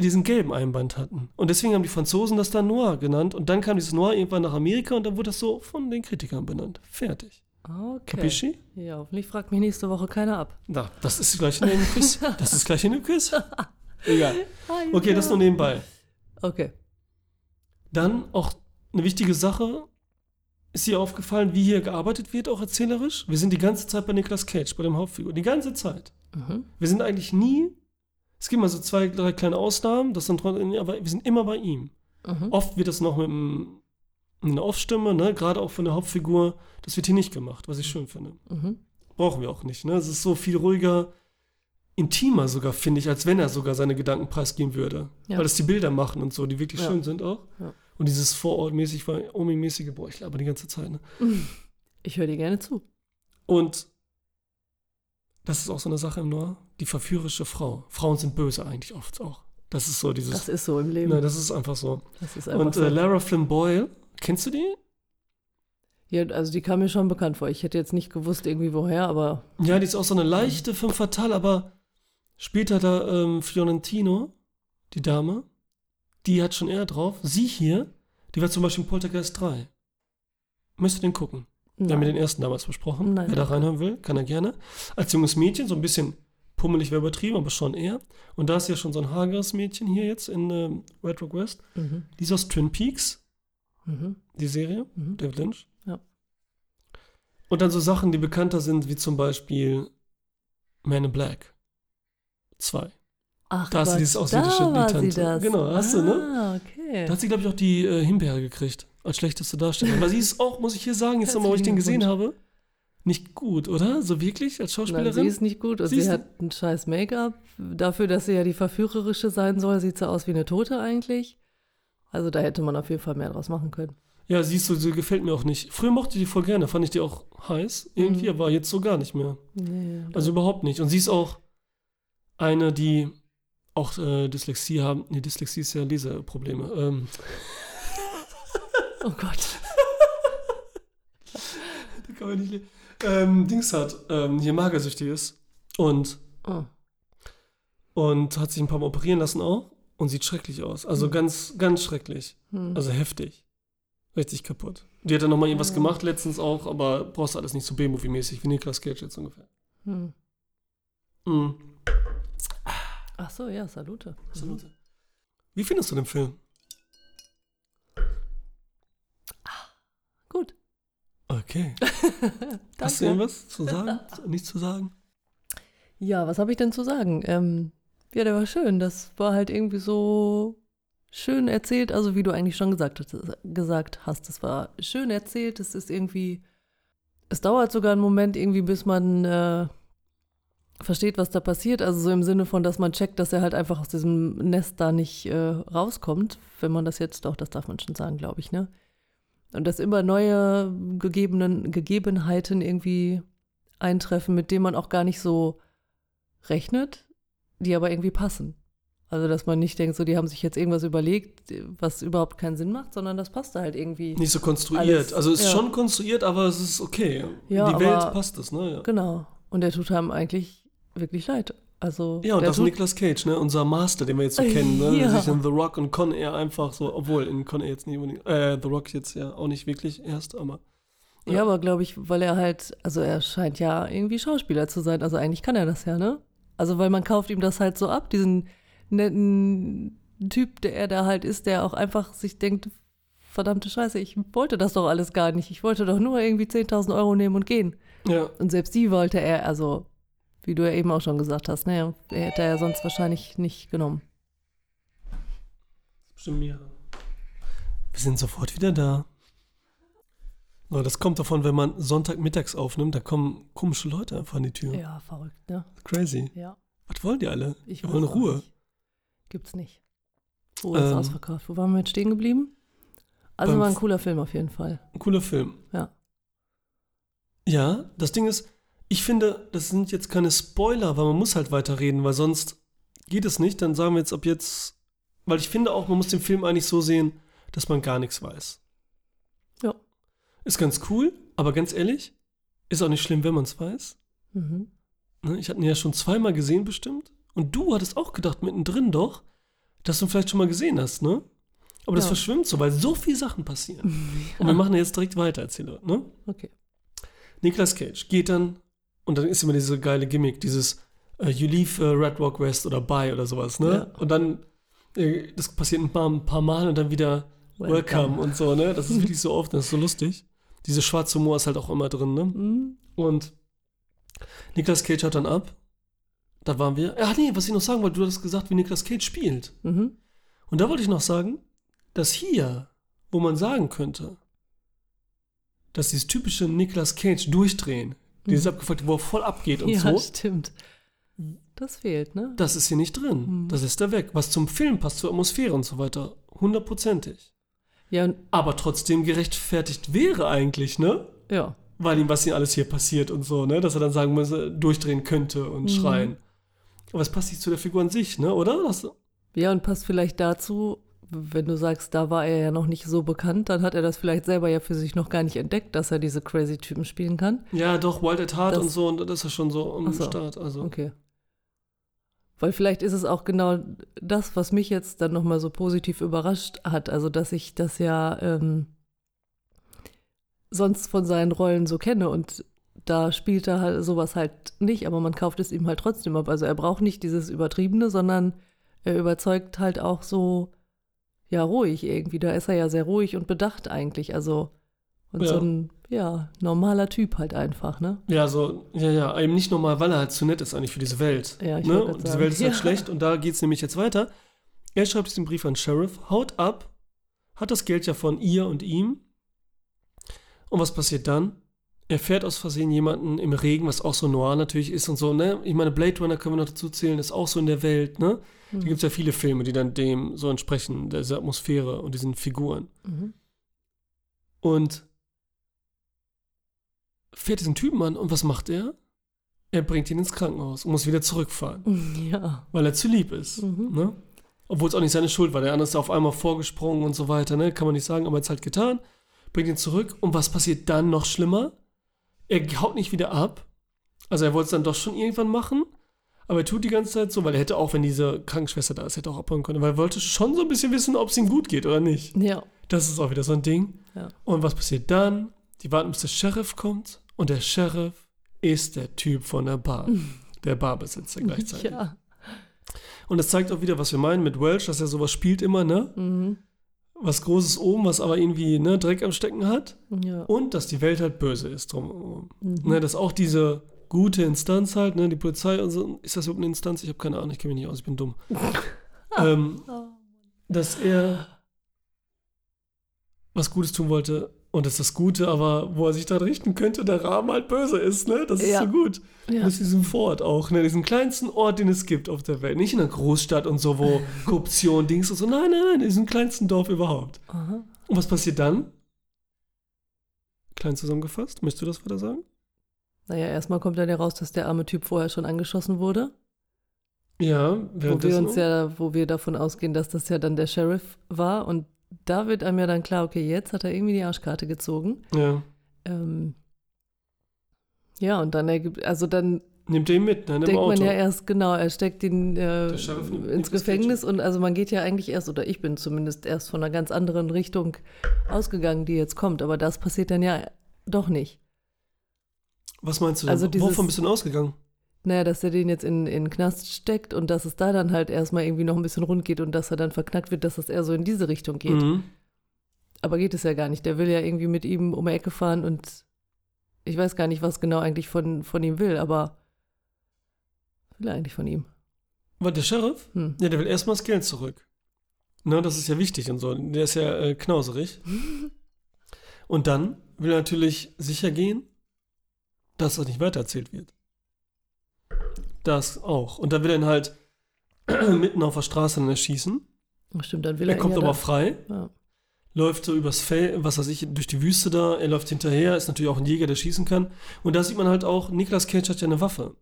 diesen gelben Einband hatten. Und deswegen haben die Franzosen das dann Noir genannt und dann kam dieses Noir irgendwann nach Amerika und dann wurde das so von den Kritikern benannt. Fertig. Okay. Capisci? Ja, hoffentlich fragt mich nächste Woche keiner ab. Na, das ist gleich in dem Quiz. Das ist gleich in dem Quiz. Egal. Okay, das nur nebenbei. Okay. Dann auch eine wichtige Sache. Ist dir aufgefallen, wie hier gearbeitet wird, auch erzählerisch? Wir sind die ganze Zeit bei Nicolas Cage, bei dem Hauptfigur. Die ganze Zeit. Mhm. Wir sind eigentlich nie. Es gibt mal so zwei, drei kleine Ausnahmen, das sind, trotzdem- aber wir sind immer bei ihm. Mhm. Oft wird das noch mit einem, einer Off-Stimme, ne? gerade auch von der Hauptfigur. Das wird hier nicht gemacht, was ich schön finde. Mhm. Brauchen wir auch nicht. Ne? Es ist so viel ruhiger, intimer sogar, finde ich, als wenn er sogar seine Gedanken preisgeben würde. Ja. Weil das die Bilder machen und so, die wirklich Ja. schön sind auch. Ja. Und dieses Vorortmäßig, Omi-mäßige, boah, ich laber die ganze Zeit. Ne? Ich höre dir gerne zu. Und das ist auch so eine Sache im Noir, die verführerische Frau. Frauen sind böse eigentlich oft auch. Das ist so dieses. Das ist so im Leben. ne, das ist einfach so. Das ist einfach Und so. äh, Lara Flynn Boyle, kennst du die? ja, also die kam mir schon bekannt vor. Ich hätte jetzt nicht gewusst irgendwie woher, aber Ja, die ist auch so eine leichte Femme Fatale, aber später da ähm, Fiorentino, die Dame, die hat schon eher drauf. Sie hier, die war zum Beispiel in Poltergeist 3. Müsst ihr den gucken. Wir haben ja den ersten damals besprochen. Nein, Wer da reinhören will, kann er gerne. Als junges Mädchen, so ein bisschen pummelig wäre übertrieben, aber schon eher. Und da ist ja schon so ein hageres Mädchen hier jetzt in ähm, Red Rock West. Mhm. Die ist aus Twin Peaks, Mhm. die Serie, Mhm. David Lynch. Ja. Und dann so Sachen, die bekannter sind, wie zum Beispiel Man in Black 2. Ach, Da Gott, dieses ausländische da. Genau, hast du, ne? Ah, okay. Da hat sie, glaube ich, auch die äh, Himbeere gekriegt, als schlechteste Darstellerin. Aber sie ist auch, muss ich hier sagen, jetzt nochmal, wo ich den gesehen habe, nicht gut, oder? So wirklich als Nein, Schauspielerin? sie ist nicht gut und Sie sie, hat ein scheiß Make-up. Dafür, dass sie ja die Verführerische sein soll, sieht sie aus wie eine Tote eigentlich. Also da hätte man auf jeden Fall mehr draus machen können. Ja, siehst du, sie gefällt mir auch nicht. Früher mochte ich die voll gerne, fand ich die auch heiß irgendwie, Mhm. aber jetzt so gar nicht mehr. Nee, Also überhaupt nicht. Und sie ist auch eine, die auch äh, Dyslexie haben. Nee, Dyslexie ist ja Leseprobleme. Ähm, oh Gott. die kann man nicht le- ähm, Dings hat, ähm, hier magersüchtig ist. Und, Oh. und hat sich ein paar Mal operieren lassen auch. Und sieht schrecklich aus. Also Mhm. ganz, ganz schrecklich. Hm. Also heftig. Richtig kaputt. Die hat dann nochmal irgendwas Ja. gemacht letztens auch, aber brauchst du alles nicht so B-Movie-mäßig wie Nicolas Cage jetzt ungefähr. Hm. Mhm. Ach so, ja, Salute. Absolut. Wie findest du den Film? Gut. Okay. Hast du irgendwas zu sagen? Nichts zu sagen? Ja, was habe ich denn zu sagen? Ähm, ja, der war schön. Das war halt irgendwie so schön erzählt, also wie du eigentlich schon gesagt, hast- gesagt hast. Es war schön erzählt, es ist irgendwie, es dauert sogar einen Moment irgendwie, bis man äh, versteht, was da passiert. Also so im Sinne von, dass man checkt, dass er halt einfach aus diesem Nest da nicht äh, rauskommt, wenn man das jetzt, doch, das darf man schon sagen, glaube ich, ne? Und dass immer neue gegebenen, Gegebenheiten irgendwie eintreffen, mit denen man auch gar nicht so rechnet, die aber irgendwie passen. Also, dass man nicht denkt, so, die haben sich jetzt irgendwas überlegt, was überhaupt keinen Sinn macht, sondern das passt da halt irgendwie. Nicht so konstruiert. Alles, also ist ja. schon konstruiert, aber es ist okay. Ja, In die Welt passt es, ne? Ja, Genau. Und der tut einem eigentlich wirklich leid. Also, ja und das tut, Nicolas Cage, ne? Unser Master, den wir jetzt so kennen, ne? Ja. Der sich in The Rock und Con Air einfach so, obwohl in Con Air jetzt nicht unbedingt, äh, The Rock jetzt ja auch nicht wirklich erst, aber. ja, aber glaube ich, weil er halt, also er scheint ja irgendwie Schauspieler zu sein. Also eigentlich kann er das ja, ne? Also, weil man kauft ihm das halt so ab, diesen netten Typ, der er da halt ist, der auch einfach sich denkt, verdammte Scheiße, ich wollte das doch alles gar nicht. Ich wollte doch nur irgendwie 10.000 Euro nehmen und gehen. Ja. Und selbst die wollte er, also, wie du ja eben auch schon gesagt hast, ne, er hätte er sonst wahrscheinlich nicht genommen. Bestimmt mehrere. Wir sind sofort wieder da. Das kommt davon, wenn man Sonntagmittags aufnimmt, da kommen komische Leute einfach an die Tür. Ja, verrückt, ne? Crazy. Ja. Was wollen die alle? Ich wollen Ruhe. Nicht. Gibt's nicht. Oh, ist Ähm. ausverkauft. Wo waren wir jetzt stehen geblieben? Also war ein cooler Film auf jeden Fall. Ein cooler Film. Ja. Ja, das Ding ist, ich finde, das sind jetzt keine Spoiler, weil man muss halt weiterreden, weil sonst geht es nicht. Dann sagen wir jetzt ab jetzt, weil ich finde auch, man muss den Film eigentlich so sehen, dass man gar nichts weiß. Ja. Ist ganz cool, aber ganz ehrlich, ist auch nicht schlimm, wenn man es weiß. Mhm. Ne, Ich hatte ihn ja schon zweimal gesehen bestimmt. Und du hattest auch gedacht, mittendrin doch, dass du ihn vielleicht schon mal gesehen hast, ne? Aber das Ja. verschwimmt so, weil so viele Sachen passieren. Und wir machen jetzt direkt weiter, erzähle, ne? Okay. Nicolas Cage geht dann, und dann ist immer diese geile Gimmick, dieses äh, You leave äh, Red Rock West oder Bye oder sowas, ne? Ja. Und dann, äh, das passiert ein paar, ein paar Mal und dann wieder Welcome, und so, ne? Das ist wirklich so oft, das ist so lustig. Diese schwarze Humor ist halt auch immer drin, ne? Mhm. Und Nicolas Cage hat dann ab. Da waren wir. Ach nee, was ich noch sagen wollte, du hattest gesagt, wie Nicolas Cage spielt. Mhm. Und da wollte ich noch sagen, dass hier, wo man sagen könnte, dass dieses typische Nicolas Cage durchdrehen, dieses abgefuckte, wo er voll abgeht und Mhm. Ja, so, stimmt. Das fehlt, ne? das ist hier nicht drin. Mhm. Das ist da weg. Was zum Film passt, zur Atmosphäre und so weiter. Hundertprozentig. Ja, Aber trotzdem gerechtfertigt wäre eigentlich, ne? ja. Weil ihm was hier alles hier passiert und so, ne? Dass er dann sagen muss, äh, durchdrehen könnte und Mhm. schreien. Aber es passt nicht zu der Figur an sich, ne? Oder? Das, Ja, und passt vielleicht dazu, wenn du sagst, da war er ja noch nicht so bekannt, dann hat er das vielleicht selber ja für sich noch gar nicht entdeckt, dass er diese crazy Typen spielen kann. ja, doch, Wild at Heart Das- und so, und das ist ja schon so am so. Start. Also. Okay. Weil vielleicht ist es auch genau das, was mich jetzt dann nochmal so positiv überrascht hat. Also, dass ich das ja ähm, sonst von seinen Rollen so kenne und da spielt er halt sowas halt nicht, aber man kauft es ihm halt trotzdem ab. Also er braucht nicht dieses Übertriebene, sondern er überzeugt halt auch so, ja, ruhig irgendwie. Da ist er ja sehr ruhig und bedacht eigentlich. Also, und so Ja. ein, ja, normaler Typ halt einfach, ne? Ja, so, ja, ja, eben nicht normal, weil er halt zu nett ist eigentlich für diese Welt. Ja, ich ne? Und diese. Welt ist halt Ja. schlecht und da geht es nämlich jetzt weiter. Er schreibt diesen Brief an Sheriff, haut ab, hat das Geld ja von ihr und ihm. Und was passiert dann? Er fährt aus Versehen jemanden im Regen, was auch so noir natürlich ist und so, ne? Ich meine, Blade Runner können wir noch dazu zählen, ist auch so in der Welt, ne? Da Mhm. gibt es ja viele Filme, die dann dem so entsprechen, dieser Atmosphäre und diesen Figuren. Mhm. Und fährt diesen Typen an und was macht er? Er bringt ihn ins Krankenhaus und muss wieder zurückfahren, Ja. weil er zu lieb ist. Mhm. Ne? Obwohl es auch nicht seine Schuld war. Der andere ist auf einmal vorgesprungen und so weiter, ne? kann man nicht sagen, aber er hat es halt getan. Bringt ihn zurück und was passiert dann noch schlimmer? Er haut nicht wieder ab. Also er wollte es dann doch schon irgendwann machen, aber er tut die ganze Zeit so, weil er hätte auch, wenn diese Krankenschwester da ist, hätte auch abhauen können, weil er wollte schon so ein bisschen wissen, ob es ihm gut geht oder nicht. Ja. Das ist auch wieder so ein Ding. Ja. Und was passiert dann? Die warten, bis der Sheriff kommt. Und der Sheriff ist der Typ von der Bar. Der Barbesitzer gleichzeitig. Ja. Und das zeigt auch wieder, was wir meinen mit Welsh, dass er sowas spielt immer, ne? Mhm. Was Großes oben, was aber irgendwie ne, Dreck am Stecken hat. Ja. Und dass die Welt halt böse ist drum. Mhm. Ne, dass auch diese gute Instanz halt, ne, die Polizei und so, ist das überhaupt eine Instanz? Ich habe keine Ahnung, ich kenne mich nicht aus, ich bin dumm. ähm, dass er was Gutes tun wollte und das ist das Gute, aber wo er sich dann richten könnte, der Rahmen halt böse ist, ne? Das ist Ja. so gut. Ja. Aus diesem Vorort auch, ne? Diesen kleinsten Ort, den es gibt auf der Welt. Nicht in einer Großstadt und so, wo Korruption, Dings und so. Nein, nein, nein, in diesem kleinsten Dorf überhaupt. Aha. Und was passiert dann? Klein zusammengefasst, möchtest du das weiter sagen? Naja, erstmal kommt dann ja raus, dass der arme Typ vorher schon angeschossen wurde. Ja, Wo wir uns ja, wo wir davon ausgehen, dass das ja dann der Sheriff war. Und da wird einem ja dann klar, okay, jetzt hat er irgendwie die Arschkarte gezogen. Ja. Ähm, ja, und dann ergibt, also dann Nimmt den mit, ne? Im denkt Auto. man ja erst, genau, er steckt ihn äh, ins Gefängnis und also man geht ja eigentlich erst, oder ich bin zumindest erst von einer ganz anderen Richtung ausgegangen, die jetzt kommt, aber das passiert dann ja doch nicht. was meinst du denn? Also dieses- Wovon bist du denn ausgegangen? Naja, dass er den jetzt in, in den Knast steckt und dass es da dann halt erstmal irgendwie noch ein bisschen rund geht und dass er dann verknackt wird, dass es eher so in diese Richtung geht. Mhm. Aber geht es ja gar nicht. Der will ja irgendwie mit ihm um die Ecke fahren und ich weiß gar nicht, was genau eigentlich von, von ihm will, aber will er eigentlich von ihm. War der Sheriff? Hm. Ja, der will erstmal das Geld zurück. Ne, das ist ja wichtig und so. Der ist ja äh, knauserig. Und dann will er natürlich sicher gehen, dass das nicht weitererzählt wird. Das auch. Und dann will er ihn halt mitten auf der Straße dann erschießen. Stimmt, dann will Er er, kommt ja aber da- frei, Ja. läuft so übers Feld, was weiß ich, durch die Wüste da, er läuft hinterher, ist natürlich auch ein Jäger, der schießen kann. Und da sieht man halt auch, Nicolas Cage hat ja eine Waffe.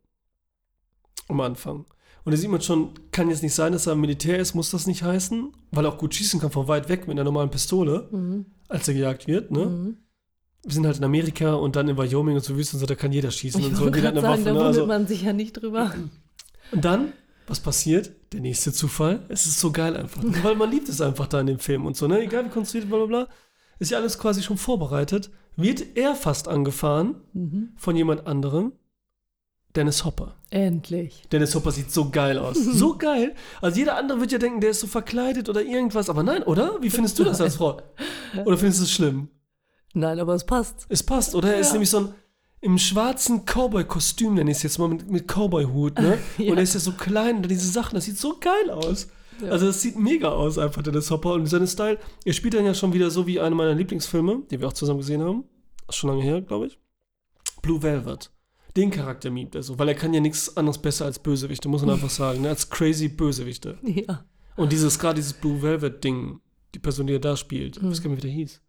Am Anfang. Und da sieht man schon, kann jetzt nicht sein, dass er Militär ist, muss das nicht heißen, weil er auch gut schießen kann von weit weg mit einer normalen Pistole, Mhm. als er gejagt wird, ne? Mhm. Wir sind halt in Amerika und dann in Wyoming und so Wüste und so, da kann jeder schießen Ich und so. Und jeder sagen, Waffe, da wundert Also, man sich ja nicht drüber. und dann, was passiert? Der nächste Zufall. Es ist so geil einfach. Weil man liebt es einfach da in dem Film und so, ne? Egal wie konstruiert, bla bla bla. Ist ja alles quasi schon vorbereitet. Wird er fast angefahren Mhm. von jemand anderem? Dennis Hopper. Endlich. Dennis Hopper sieht so geil aus. So geil. Also jeder andere wird ja denken, der ist so verkleidet oder irgendwas. Aber nein, oder? Wie findest du das als Frau? Oder findest du es schlimm? Nein, aber es passt. Es passt, oder? Er ist nämlich so ein im schwarzen Cowboy-Kostüm, nenne ich es jetzt mal, mit, mit Cowboy-Hut, ne? Ja. Und er ist ja so klein und diese Sachen, das sieht so geil aus. Ja. Also das sieht mega aus, einfach Dennis Hopper und seine Style. Er spielt dann ja schon wieder so wie einer meiner Lieblingsfilme, die wir auch zusammen gesehen haben. Schon lange her, glaube ich. Blue Velvet. Den Charakter miebt er so, weil er kann ja nichts anderes besser als Bösewichte, muss man einfach sagen, ne? als crazy Bösewichte. Ja. Und dieses, gerade dieses Blue Velvet-Ding, die Person, die er da spielt, ich weiß gar nicht, wie der hieß.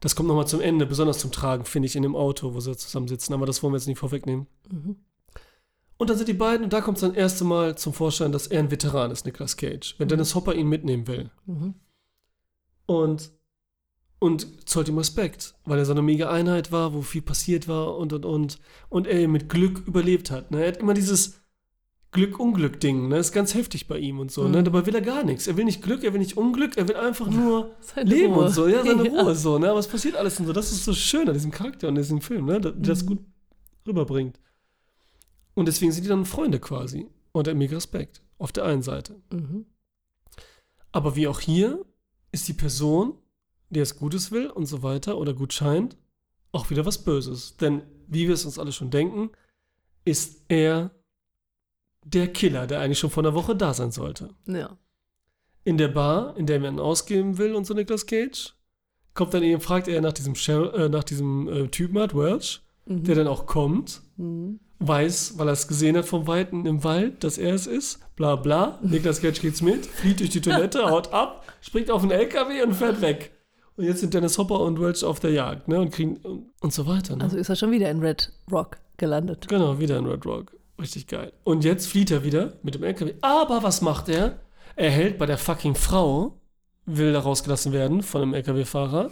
Das kommt nochmal zum Ende, besonders zum Tragen, finde ich, in dem Auto, wo sie zusammensitzen, aber das wollen wir jetzt nicht vorwegnehmen. Mhm. Und dann sind die beiden, und da kommt es dann erste Mal zum Vorschein, dass er ein Veteran ist, Nicolas Cage, wenn Dennis Hopper ihn mitnehmen will. Mhm. Und, und zollt ihm Respekt, weil er so eine mega Einheit war, wo viel passiert war und, und, und, und er mit Glück überlebt hat. Ne? Er hat immer dieses Glück-Unglück-Ding, ne? ist ganz heftig bei ihm und so. Ne? Mhm. Dabei will er gar nichts. Er will nicht Glück, er will nicht Unglück, er will einfach nur Leben Ruhe. und so, ja, seine Ja. Ruhe so, ne? Aber es passiert alles und so. Das ist so schön an diesem Charakter und diesem Film, ne? Der, der das Mhm. gut rüberbringt. Und deswegen sind die dann Freunde quasi. Und er hat mega Respekt. Auf der einen Seite. Mhm. Aber wie auch hier ist die Person, die es Gutes will und so weiter oder gut scheint, auch wieder was Böses. Denn wie wir es uns alle schon denken, ist er der Killer, der eigentlich schon vor einer Woche da sein sollte. Ja. In der Bar, in der man ausgeben will und so Nicolas Cage, kommt dann eben, fragt er nach diesem, Sher äh, nach diesem äh, Typen hat, Welch, Mhm. der dann auch kommt, Mhm. weiß, weil er es gesehen hat vom Weiten im Wald, dass er es ist, bla bla. Nicolas Cage geht's mit, flieht durch die Toilette, haut ab, springt auf einen LKW und fährt weg. Und jetzt sind Dennis Hopper und Welch auf der Jagd, ne? Und kriegen und, und so weiter. Ne? Also ist er schon wieder in Red Rock gelandet. genau, wieder in Red Rock. Richtig geil. Und jetzt flieht er wieder mit dem LKW. Aber was macht er? Er hält bei der fucking Frau, will da rausgelassen werden von einem LKW-Fahrer,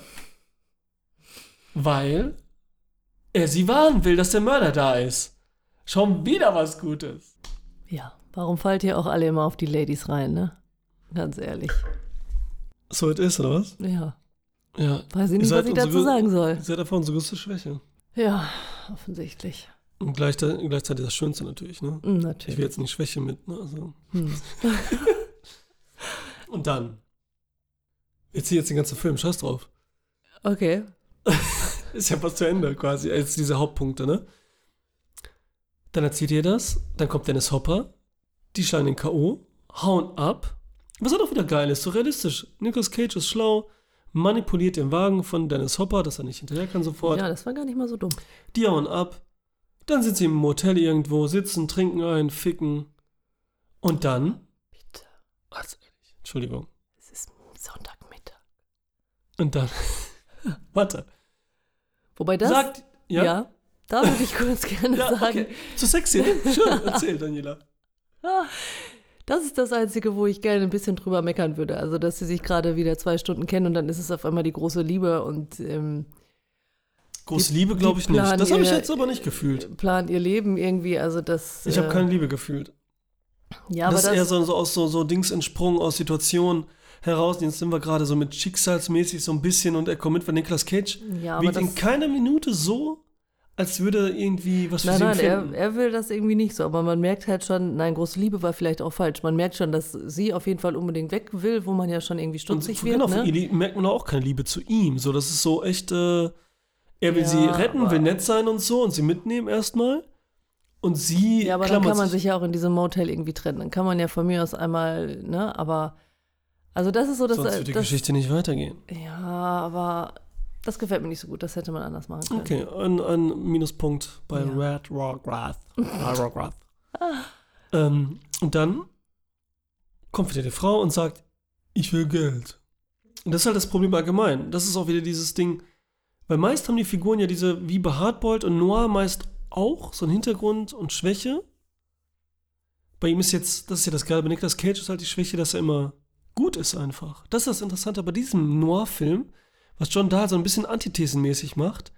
weil er sie warnen will, dass der Mörder da ist. Schon wieder was Gutes. Ja. Warum fallt ihr auch alle immer auf die Ladies rein, ne? Ganz ehrlich. So es ist, oder was? Ja. Ja. Weiß ich nicht, was ich unsere dazu sagen soll. Ihr seid einfach unsere größte Schwäche. Ja, offensichtlich. Und gleichzeitig, gleichzeitig das Schönste natürlich, ne? Hm, Ich will Natürlich. jetzt nicht Schwäche mit, ne? Also. Hm. Und dann. Jetzt hier jetzt den ganzen Film, scheiß drauf. Okay. Ist ja fast zu Ende quasi, jetzt diese Hauptpunkte, ne? Dann erzählt ihr das, dann kommt Dennis Hopper, die schlagen den K.O., hauen ab. Was auch wieder geil ist, so realistisch. Nicolas Cage ist schlau, manipuliert den Wagen von Dennis Hopper, dass er nicht hinterher kann sofort. Ja, das war gar nicht mal so dumm. Die hauen ab. Dann sind sie im Motel irgendwo, sitzen, trinken ein, ficken. Und dann. Bitte. Also, Entschuldigung. Es ist Sonntagmittag. Und dann. Warte. Wobei das. Sagt. ja? Ja? da würde ich kurz gerne Ja, sagen. okay. Zu sexy, ne? Schön, erzähl, Daniela. Das ist das Einzige, wo ich gerne ein bisschen drüber meckern würde. Also, dass sie sich gerade wieder zwei Stunden kennen und dann ist es auf einmal die große Liebe und ähm, Große Liebe glaube ich nicht. Das habe ich jetzt aber nicht gefühlt. plant ihr Leben irgendwie. Also, das. Ich habe äh, keine Liebe gefühlt. Ja, aber das das, ist eher so, so aus so, so Dings entsprungen, aus Situationen heraus. Jetzt sind wir gerade so mit schicksalsmäßig so ein bisschen und er kommt mit, weil Nicolas Cage ja, aber wirkt das, in keiner Minute so, als würde irgendwie was für Nein, sie nein, er, er will das irgendwie nicht so, aber man merkt halt schon, nein, große Liebe war vielleicht auch falsch. Man merkt schon, dass sie auf jeden Fall unbedingt weg will, wo man ja schon irgendwie Und stutzig genau, wird. von Ne? ihr merkt man auch keine Liebe zu ihm. So, das ist so echt, äh, er will Ja, sie retten, will nett sein und so und sie mitnehmen erstmal. Und sie Ja, aber dann kann man sich ja auch in diesem Motel irgendwie trennen. Dann kann man ja von mir aus einmal, ne, aber also das ist so, dass sonst wird die das, Geschichte nicht weitergehen. ja, aber Das gefällt mir nicht so gut, das hätte man anders machen können. Okay, ein, ein Minuspunkt bei Ja. Red Rograth. Red Rograth. ähm, und dann kommt wieder die Frau und sagt, ich will Geld. Und das ist halt das Problem allgemein. Das ist auch wieder dieses Ding, weil meist haben die Figuren ja diese, wie bei Hardboiled und Noir meist auch so einen Hintergrund und Schwäche. Bei ihm ist jetzt, das ist ja das Geile, bei Nicolas Cage ist halt die Schwäche, dass er immer gut ist einfach. Das ist das Interessante bei diesem Noir-Film, was John Dahl so ein bisschen antithesenmäßig macht,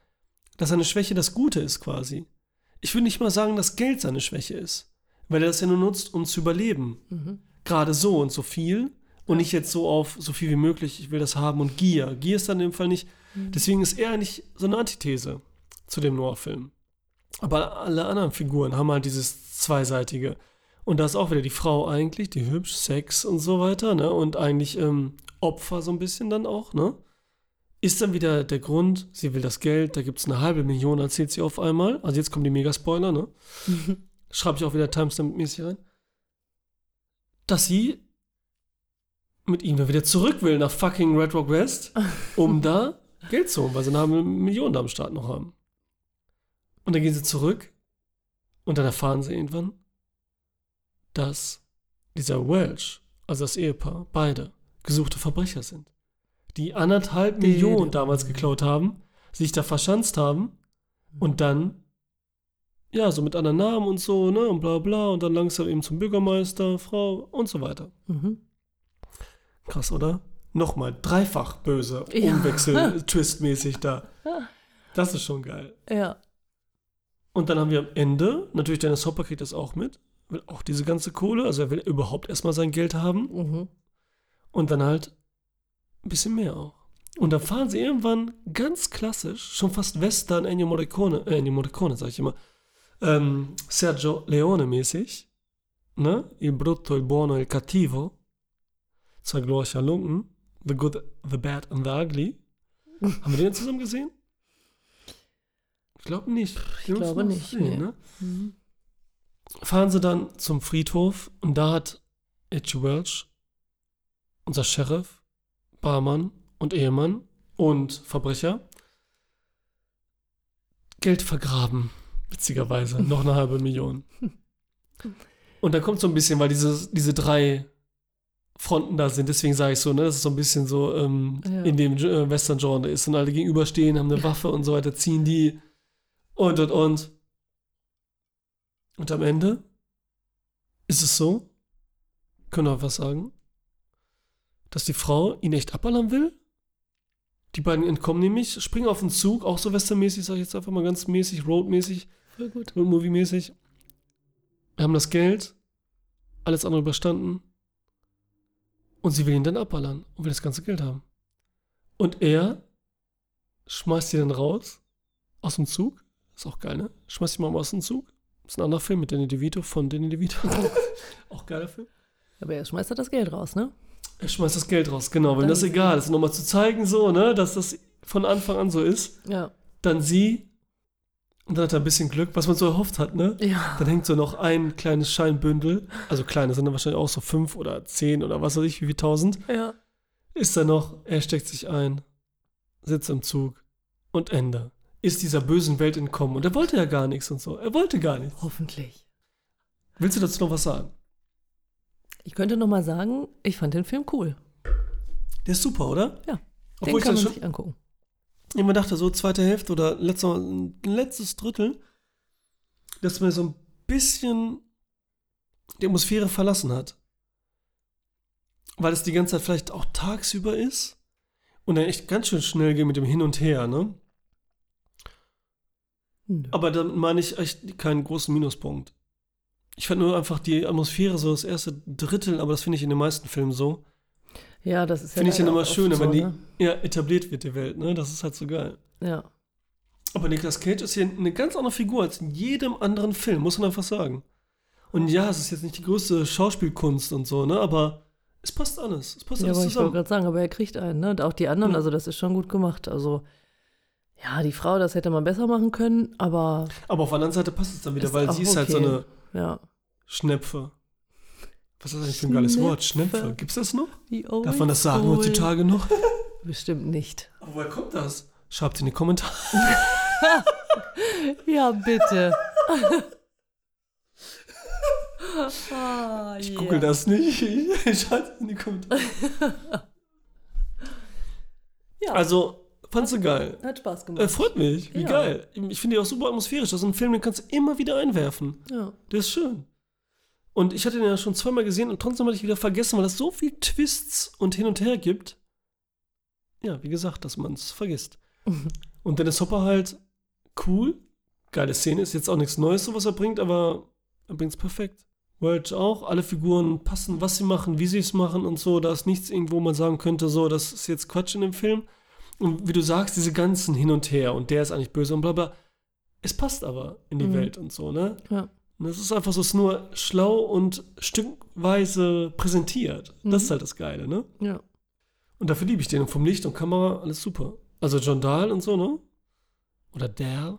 dass seine Schwäche das Gute ist quasi. Ich würde nicht mal sagen, dass Geld seine Schwäche ist, weil er das ja nur nutzt, um zu überleben. Mhm. Gerade so und so viel und nicht jetzt so auf so viel wie möglich, ich will das haben und Gier. Gier ist dann in dem Fall nicht. Deswegen ist er eigentlich so eine Antithese zu dem Noir-Film. Aber alle anderen Figuren haben halt dieses Zweiseitige. Und da ist auch wieder die Frau eigentlich, die hübsch, Sex und so weiter, ne? Und eigentlich ähm, Opfer so ein bisschen dann auch, ne? Ist dann wieder der Grund, sie will das Geld, da gibt es eine halbe Million, erzählt sie auf einmal. Also jetzt kommen die Megaspoiler, ne? Schreibe ich auch wieder Timestamp-mäßig rein. Dass sie mit ihm dann wieder zurück will nach fucking Red Rock West, um da Geld zu holen, weil sie eine Million da am Start noch haben. Und dann gehen sie zurück und dann erfahren sie irgendwann, dass dieser Welch, also das Ehepaar, beide gesuchte Verbrecher sind. Die anderthalb Millionen damals geklaut haben, sich da verschanzt haben und dann, ja, so mit anderen Namen und so, ne, und bla bla, und dann langsam eben zum Bürgermeister, Frau und so weiter. Mhm. Krass, oder? Nochmal, dreifach böse, Ja. Umwechsel, Twist-mäßig da. Das ist schon geil. Ja. Und dann haben wir am Ende, natürlich Dennis Hopper kriegt das auch mit, will auch diese ganze Kohle, also er will überhaupt erstmal sein Geld haben Mhm. und dann halt ein bisschen mehr auch. Und dann fahren sie irgendwann ganz klassisch, schon fast Western Ennio Morricone, äh, Ennio Morricone sag ich immer, ähm, Sergio Leone mäßig, ne? Il brutto, il buono, il cattivo, zwei glorreicher Lunken, The Good, The Bad and The Ugly. Haben wir den zusammen gesehen? Ich glaube nicht. Ich glaube nicht, nee. ne? Mhm. fahren sie dann zum Friedhof und da hat H.G. Welch, unser Sheriff, Barmann und Ehemann und Verbrecher, Geld vergraben. Witzigerweise. Noch eine halbe Million. Und da kommt so ein bisschen, weil diese, diese drei Fronten da sind, deswegen sage ich so, ne, das ist so ein bisschen so ähm, Ja. in dem äh, Western-Genre ist und alle gegenüberstehen, haben eine Waffe und so weiter, ziehen die und und und. Und am Ende ist es so, können wir was sagen, dass die Frau ihn echt abballern will. Die beiden entkommen nämlich, springen auf den Zug, auch so westernmäßig, sag ich jetzt einfach mal ganz mäßig, roadmäßig. Roadmovie-mäßig. Haben das Geld, alles andere überstanden. Und sie will ihn dann abballern und will das ganze Geld haben. Und er schmeißt sie dann raus aus dem Zug. Ist auch geil, ne? Schmeißt sie mal aus dem Zug. Ist ein anderer Film mit Danny DeVito von Danny DeVito. auch geiler Film. Aber er schmeißt er das Geld raus, ne? Er schmeißt das Geld raus, genau, weil Dann das egal ist. Nochmal zu zeigen, so, ne, dass das von Anfang an so ist. Ja. Dann sie. Und dann hat er ein bisschen Glück, was man so erhofft hat, ne? Ja. Dann hängt so noch ein kleines Scheinbündel, also kleine sind dann wahrscheinlich auch so fünf oder zehn oder was weiß ich, wie viel tausend. Ja. Ist da noch, er steckt sich ein, sitzt im Zug und Ende. Ist dieser bösen Welt entkommen. Und er wollte ja gar nichts und so. Er wollte gar nichts. Hoffentlich. Willst du dazu noch was sagen? Ich könnte noch mal sagen, ich fand den Film cool. Der ist super, oder? Ja. Obwohl den ich kann man schon sich angucken. Immer dachte, so zweite Hälfte oder letzter, letztes Drittel, dass mir so ein bisschen die Atmosphäre verlassen hat. Weil es die ganze Zeit vielleicht auch tagsüber ist und dann echt ganz schön schnell geht mit dem Hin und Her, ne? Nö. Aber dann meine ich echt keinen großen Minuspunkt. Ich fand nur einfach die Atmosphäre so das erste Drittel, aber das finde ich in den meisten Filmen so. Ja, das ist ja Finde ich dann immer oft schöner, so, wenn die ne? ja, etabliert wird, die Welt, ne? Das ist halt so geil. Ja. Aber Nicolas Cage ist hier eine ganz andere Figur als in jedem anderen Film, muss man einfach sagen. Und ja, es ist jetzt nicht die größte Schauspielkunst und so, ne? Aber es passt alles. Es passt Ja, alles aber ich wollte zusammen. gerade sagen, aber er kriegt einen, ne? Und auch die anderen, Ja. also das ist schon gut gemacht. Also, ja, die Frau, das hätte man besser machen können, aber Aber auf der anderen Seite passt es dann wieder, weil sie ist halt so okay. eine ja. Schnepfe. Was ist das eigentlich für ein geiles Wort? Schnepfe. Gibt's das noch? Darf man das sagen heutzutage noch? Bestimmt nicht. Aber woher kommt das? Schreibt in die Kommentare. Ja, bitte. ah, Ich google das nicht. Ich schreibe in die Kommentare. Ja, Also, fandst du geil? hat Spaß Äh, gemacht. freut mich. Wie Ja. geil. Ich finde die auch super atmosphärisch. Das ist ein Film, den kannst du immer wieder einwerfen. ja. Der ist schön. Und ich hatte den ja schon zweimal gesehen und trotzdem hatte ich wieder vergessen, weil es so viel Twists und hin und her gibt. Ja, wie gesagt, dass man es vergisst. Und Dennis Hopper halt cool. Geile Szene, ist jetzt auch nichts Neues, so was er bringt, aber er bringt es perfekt. Welch auch, alle Figuren passen, was sie machen, wie sie es machen und so. Da ist nichts irgendwo, wo man sagen könnte, so, das ist jetzt Quatsch in dem Film. Und wie du sagst, diese ganzen Hin und Her und der ist eigentlich böse und bla bla. Es passt aber in die Mhm. Welt und so, ne? Ja. Und das ist einfach so, es ist nur schlau und stückweise präsentiert. Das Mhm. ist halt das Geile, ne? ja. Und dafür liebe ich den. Und vom Licht und Kamera, alles super. Also John Dahl und so, ne? Oder Dahl.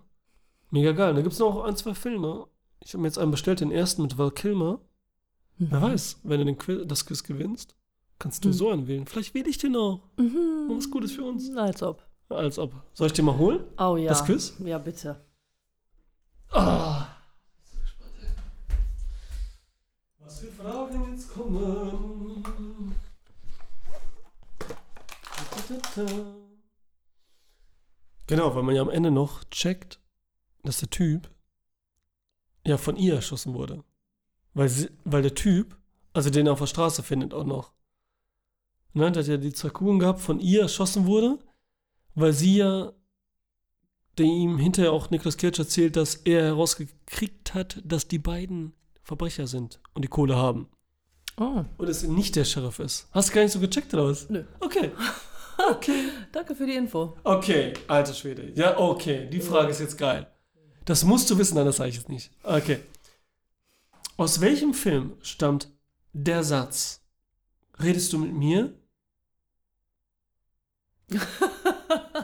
Mega geil. Da gibt es noch ein, zwei Filme. Ich habe mir jetzt einen bestellt, den ersten mit Val Kilmer. Wer Mhm. weiß, wenn du den Quiz, das Quiz gewinnst, kannst du Mhm. so anwählen. Vielleicht wähle ich den auch. Mhm. Und was Gutes für uns. Als ob. Als ob. Soll ich den mal holen? Oh ja. Das Quiz? Ja, bitte. Ah. Was für Fragen jetzt kommen? Genau, weil man ja am Ende noch checkt, dass der Typ ja von ihr erschossen wurde. Weil, sie, weil der Typ, also den er auf der Straße findet auch noch, ne, der hat ja die zwei Kugeln gehabt, von ihr erschossen wurde, weil sie ja der ihm hinterher auch Nicolas Cage erzählt, dass er herausgekriegt hat, dass die beiden Verbrecher sind und die Kohle haben. Oh, Und es nicht der Sheriff ist. Hast du gar nicht so gecheckt oder was? nö. Okay. Okay. Danke für die Info. Okay, alter Schwede. Ja, okay. Die Frage ist jetzt geil. Das musst du wissen, anders sage ich es nicht. Okay. Aus welchem Film stammt der Satz? Redest du mit mir?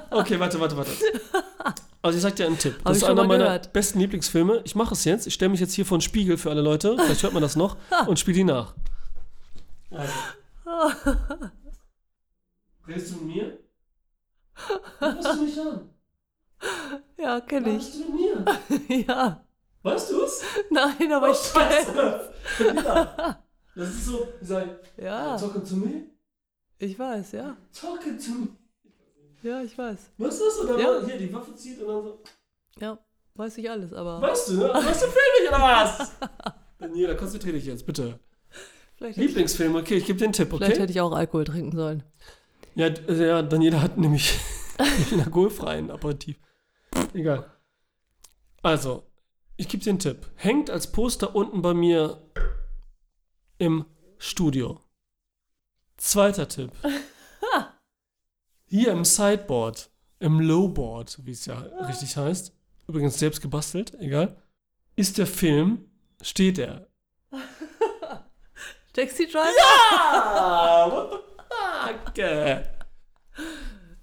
Okay, warte, warte, warte. Also ich sag dir einen Tipp. Das ich ist einer meiner gehört. besten Lieblingsfilme. Ich mache es jetzt. Ich stelle mich jetzt hier vor den Spiegel für alle Leute. Vielleicht hört man das noch. und spiele die nach. Also. Redest du mit mir? Hörst du mich an? Ja, kenne ich. Redest du mit mir? ja. Weißt du es? Nein, aber Oh, ich Scheiße. Ja. Das ist so, wie sag ich, Ja, talking to me? ich weiß, ja. Talking to me. Ja, ich weiß. Weißt du das? Oder Ja. hier die Waffe zieht und dann so. Ja, weiß ich alles, aber Weißt du, ne? Weißt du Film nicht, oder was? Daniela, konzentrier dich jetzt, bitte. vielleicht, Lieblingsfilm, okay, ich gebe dir einen Tipp, vielleicht okay? hätte ich auch Alkohol trinken sollen. Ja, d- ja, Daniela hat nämlich einen alkoholfreien Aperitif. Egal. Also, ich gebe dir einen Tipp. Hängt als Poster unten bei mir im Studio. Zweiter Tipp. Hier im Sideboard, im Lowboard, wie es ja richtig heißt, übrigens selbst gebastelt, egal, ist der Film, steht er. Taxi Driver? Ah, what the fuck?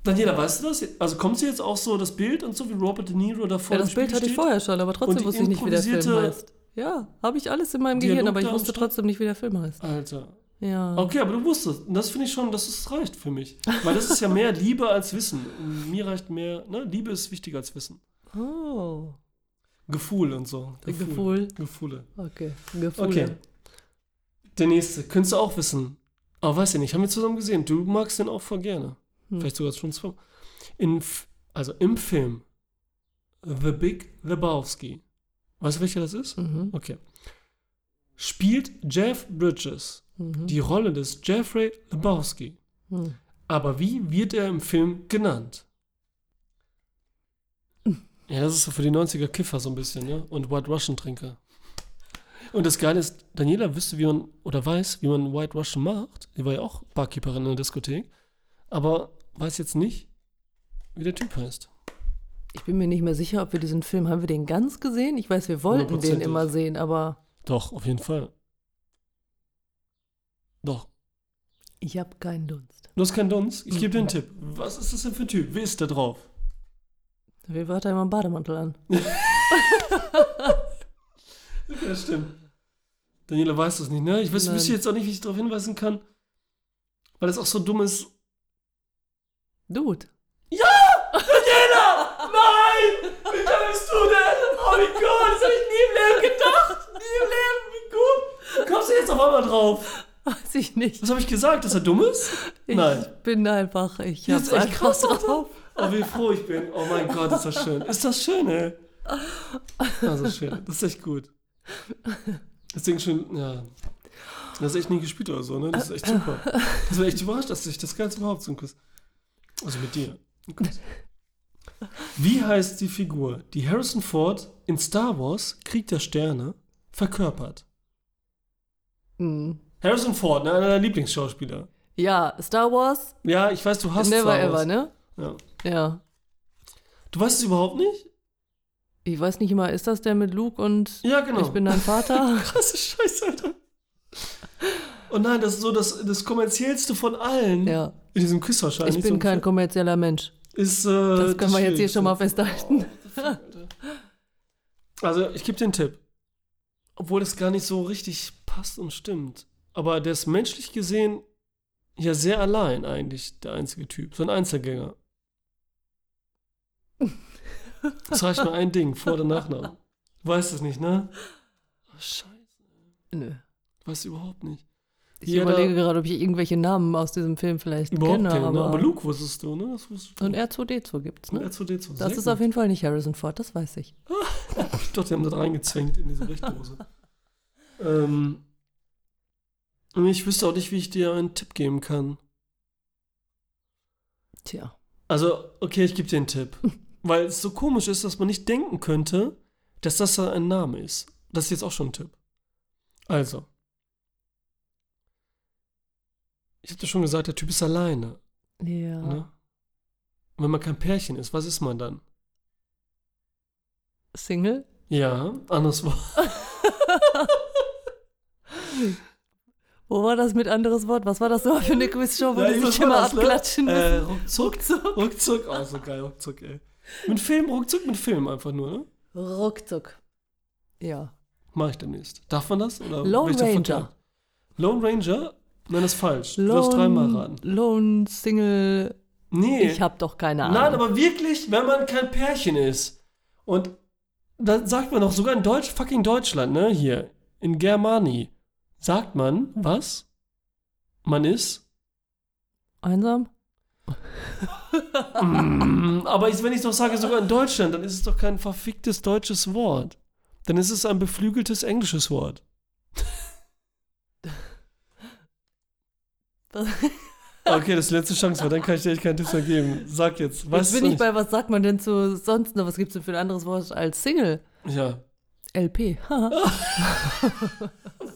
Daniela, weißt du das? Also kommt sie jetzt auch so das Bild und so wie Robert De Niro davor Ja, das Bild hatte ich vorher schon, aber trotzdem wusste ich nicht, wie der Film heißt. Ja, habe ich alles in meinem Dialog Gehirn, aber ich wusste trotzdem nicht, wie der Film heißt. Alter. Ja. Okay, aber du wusstest. Und das finde ich schon, dass es reicht für mich. Weil das ist ja mehr Liebe als Wissen. Und mir reicht mehr, ne? Liebe ist wichtiger als Wissen. Oh. Gefühl und so. Gefühl. Gefühle. Okay. Gefühle. Okay. Der nächste. Könntest du auch wissen. Aber weiß ich nicht. Haben wir zusammen gesehen. Du magst den auch voll gerne. Hm. Vielleicht sogar schon zwei. In, also im Film The Big Lebowski. Weißt du, welcher das ist? Mhm. Okay. Spielt Jeff Bridges Mhm. die Rolle des Jeffrey Lebowski. Mhm. Aber wie wird er im Film genannt? Ja, das ist so für die 90er Kiffer so ein bisschen, ne? Und White Russian Trinker. Und das Geile ist, Daniela wüsste, wie man, oder weiß, wie man White Russian macht. Die war ja auch Barkeeperin in der Diskothek. Aber weiß jetzt nicht, wie der Typ heißt. Ich bin mir nicht mehr sicher, ob wir diesen Film, haben wir den ganz gesehen? Ich weiß, wir wollten den immer sehen, aber Doch, auf jeden Fall. Doch. ich habe keinen Dunst. Du hast keinen Dunst? Ich gebe dir einen. Tipp. Was ist das denn für ein Typ? Wer ist da drauf? Wir hat er immer einen Bademantel an. Ja, stimmt. Daniela weiß das nicht, ne? Ich weiß, Nein. wüsste jetzt auch nicht, wie ich darauf hinweisen kann. Weil das auch so dumm ist. Dude. Daniela! Nein! Wie bist du denn? Oh mein Gott, das hab ich nie im Leben gedacht. Nie im Leben, wie gut. Kommst du jetzt auf einmal drauf? Weiß ich nicht. Was habe ich gesagt, dass er dumm ist? Ich Nein. bin einfach, ich Das ist echt einfach krass, drauf. Oh, wie froh ich bin. Oh mein Gott, ist das schön. Ist das schön, ey. Das ist schön. Das ist echt gut. Deswegen schön, ja. Das ist echt nie gespielt oder so, ne? Das ist echt super. Das war echt überrascht, dass ich das Ganze überhaupt so ein Kuss. Also mit dir. Wie heißt die Figur, die Harrison Ford in Star Wars Krieg der Sterne verkörpert? Hm. Harrison Ford, ne? einer deiner Lieblingsschauspieler. Ja, Star Wars, Ja, ich weiß, du hast Never Star Ever, Wars. ne? Ja. Ja. Du weißt es überhaupt nicht? Ich weiß nicht immer, ist das der mit Luke und Ja, genau. ich bin dein Vater? Krasse Scheiße, Alter. Und nein, das ist so das, das kommerziellste von allen. ja. In diesem Quiz wahrscheinlich. Ich bin so kein ein- kommerzieller Mensch. Ist, äh, Das können wir jetzt hier schon mal festhalten. Also, ich gebe den Tipp. Obwohl das gar nicht so richtig passt und stimmt. Aber der ist menschlich gesehen ja sehr allein eigentlich, der einzige Typ. So ein Einzelgänger. Es reicht nur ein Ding, Vor- oder Nachname. Du weißt es nicht, ne? Oh, scheiße. Nö. Du weißt überhaupt nicht. Ich Jeder- überlege gerade, ob ich irgendwelche Namen aus diesem Film vielleicht Überhaupt kenne, keine, aber, ne? aber Luke wusstest du, ne? Das wusstest du. und R2D2 gibt's, Und ne? R2D2. Das ist gut. auf jeden Fall nicht Harrison Ford, das weiß ich. Doch, die haben das reingezwängt in diese Richtdose. ähm, ich wüsste auch nicht, wie ich dir einen Tipp geben kann. Tja. Also, okay, ich gebe dir einen Tipp. Weil es so komisch ist, dass man nicht denken könnte, dass das ein Name ist. Das ist jetzt auch schon ein Tipp. Also. Ich hatte schon gesagt, der Typ ist alleine. Ja. Ne? Wenn man kein Pärchen ist, was ist man dann? Single? Ja, anderes Wort. Wo war das mit anderes Wort? Was war das so für eine Quizshow, wo Ja, die sich immer das, ne? abklatschen Äh, müssen? ruckzuck. Ruckzuck. Ruckzuck, oh, so geil, ruckzuck, ey. Mit Film, ruckzuck mit Film einfach nur, ne? Ruckzuck. Ja. Mach ich demnächst. Darf man das? Oder Lone Ranger. Lone Ranger? Nein, das ist falsch. du darfst dreimal raten. Lone Single. Nee. Ich hab doch keine Ahnung. Nein, aber wirklich, wenn man kein Pärchen ist. Und dann sagt man doch sogar in Deutsch, fucking Deutschland, ne? Hier, in Germany. Sagt man, was? Man ist? Einsam? Mm, aber ich, wenn ich doch sage, sogar in Deutschland, dann ist es doch kein verficktes deutsches Wort. Dann ist es ein beflügeltes englisches Wort. Okay, das ist die letzte Chance, weil dann kann ich dir echt keinen Tipp mehr geben. Sag jetzt, was Jetzt bin ich bei, was sagt man denn zu sonst noch? Was gibt's denn für ein anderes Wort als Single? Ja. LP.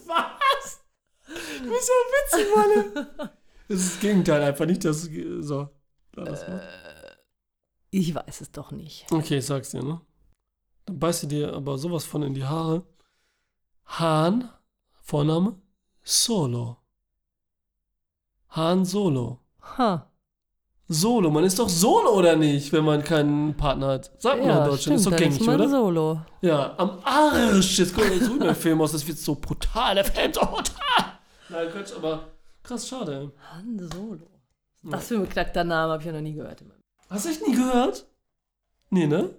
Du bist ja witzig, Mann. Das ist das Gegenteil einfach nicht, das so. Lass mal. ich weiß es doch nicht. Okay, ich sag's dir, ne? Dann beißt du dir aber sowas von in die Haare. Han, Vorname, Solo. Han Solo. Ha. Solo, man ist doch Solo oder nicht, wenn man keinen Partner hat? Sagt man Ja, in Deutschland, stimmt, ist doch gängig, ist man oder? Solo. Ja, am Arsch. Jetzt kommt jetzt so ein Film aus, das wird so brutal, der Film so brutal. Nein, Quatsch, aber krass, schade. Han Solo. Das für ein beknackter Name habe ich ja noch nie gehört. Hast du echt nie gehört? Nee, ne?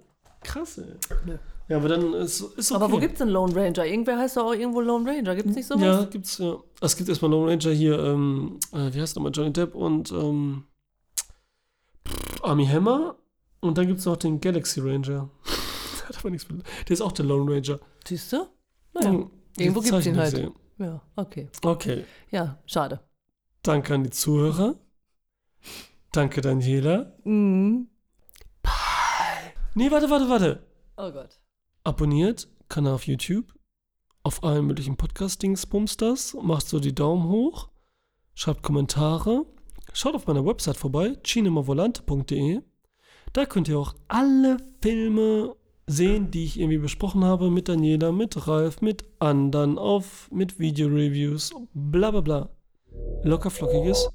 Krass, ey. Nö. Ja, aber dann ist, ist okay. Aber wo gibt's denn Lone Ranger? Irgendwer heißt doch auch irgendwo Lone Ranger. Gibt's nicht sowas? Ja, gibt's, ja. Es gibt erstmal Lone Ranger hier, ähm, äh, wie heißt nochmal, Johnny Depp und, ähm, Army Hammer. Und dann gibt's noch den Galaxy Ranger. Der hat aber nichts mit. Der ist auch der Lone Ranger. Siehst du? Naja. Hm, irgendwo gibt's ihn halt. Zeichenserie. Ja, okay. Okay. Ja, schade. Danke an die Zuhörer. Danke, Daniela. Mhm. Nee, warte, warte, warte. Oh Gott. Abonniert Kanal auf YouTube. Auf allen möglichen Podcast-Dings das. Macht so die Daumen hoch. Schreibt Kommentare. Schaut auf meiner Website vorbei, cinemavolante.de. Da könnt ihr auch alle Filme sehen, die ich irgendwie besprochen habe mit Daniela, mit Ralf, mit anderen, auf, mit Videoreviews, bla bla bla. Locker flockiges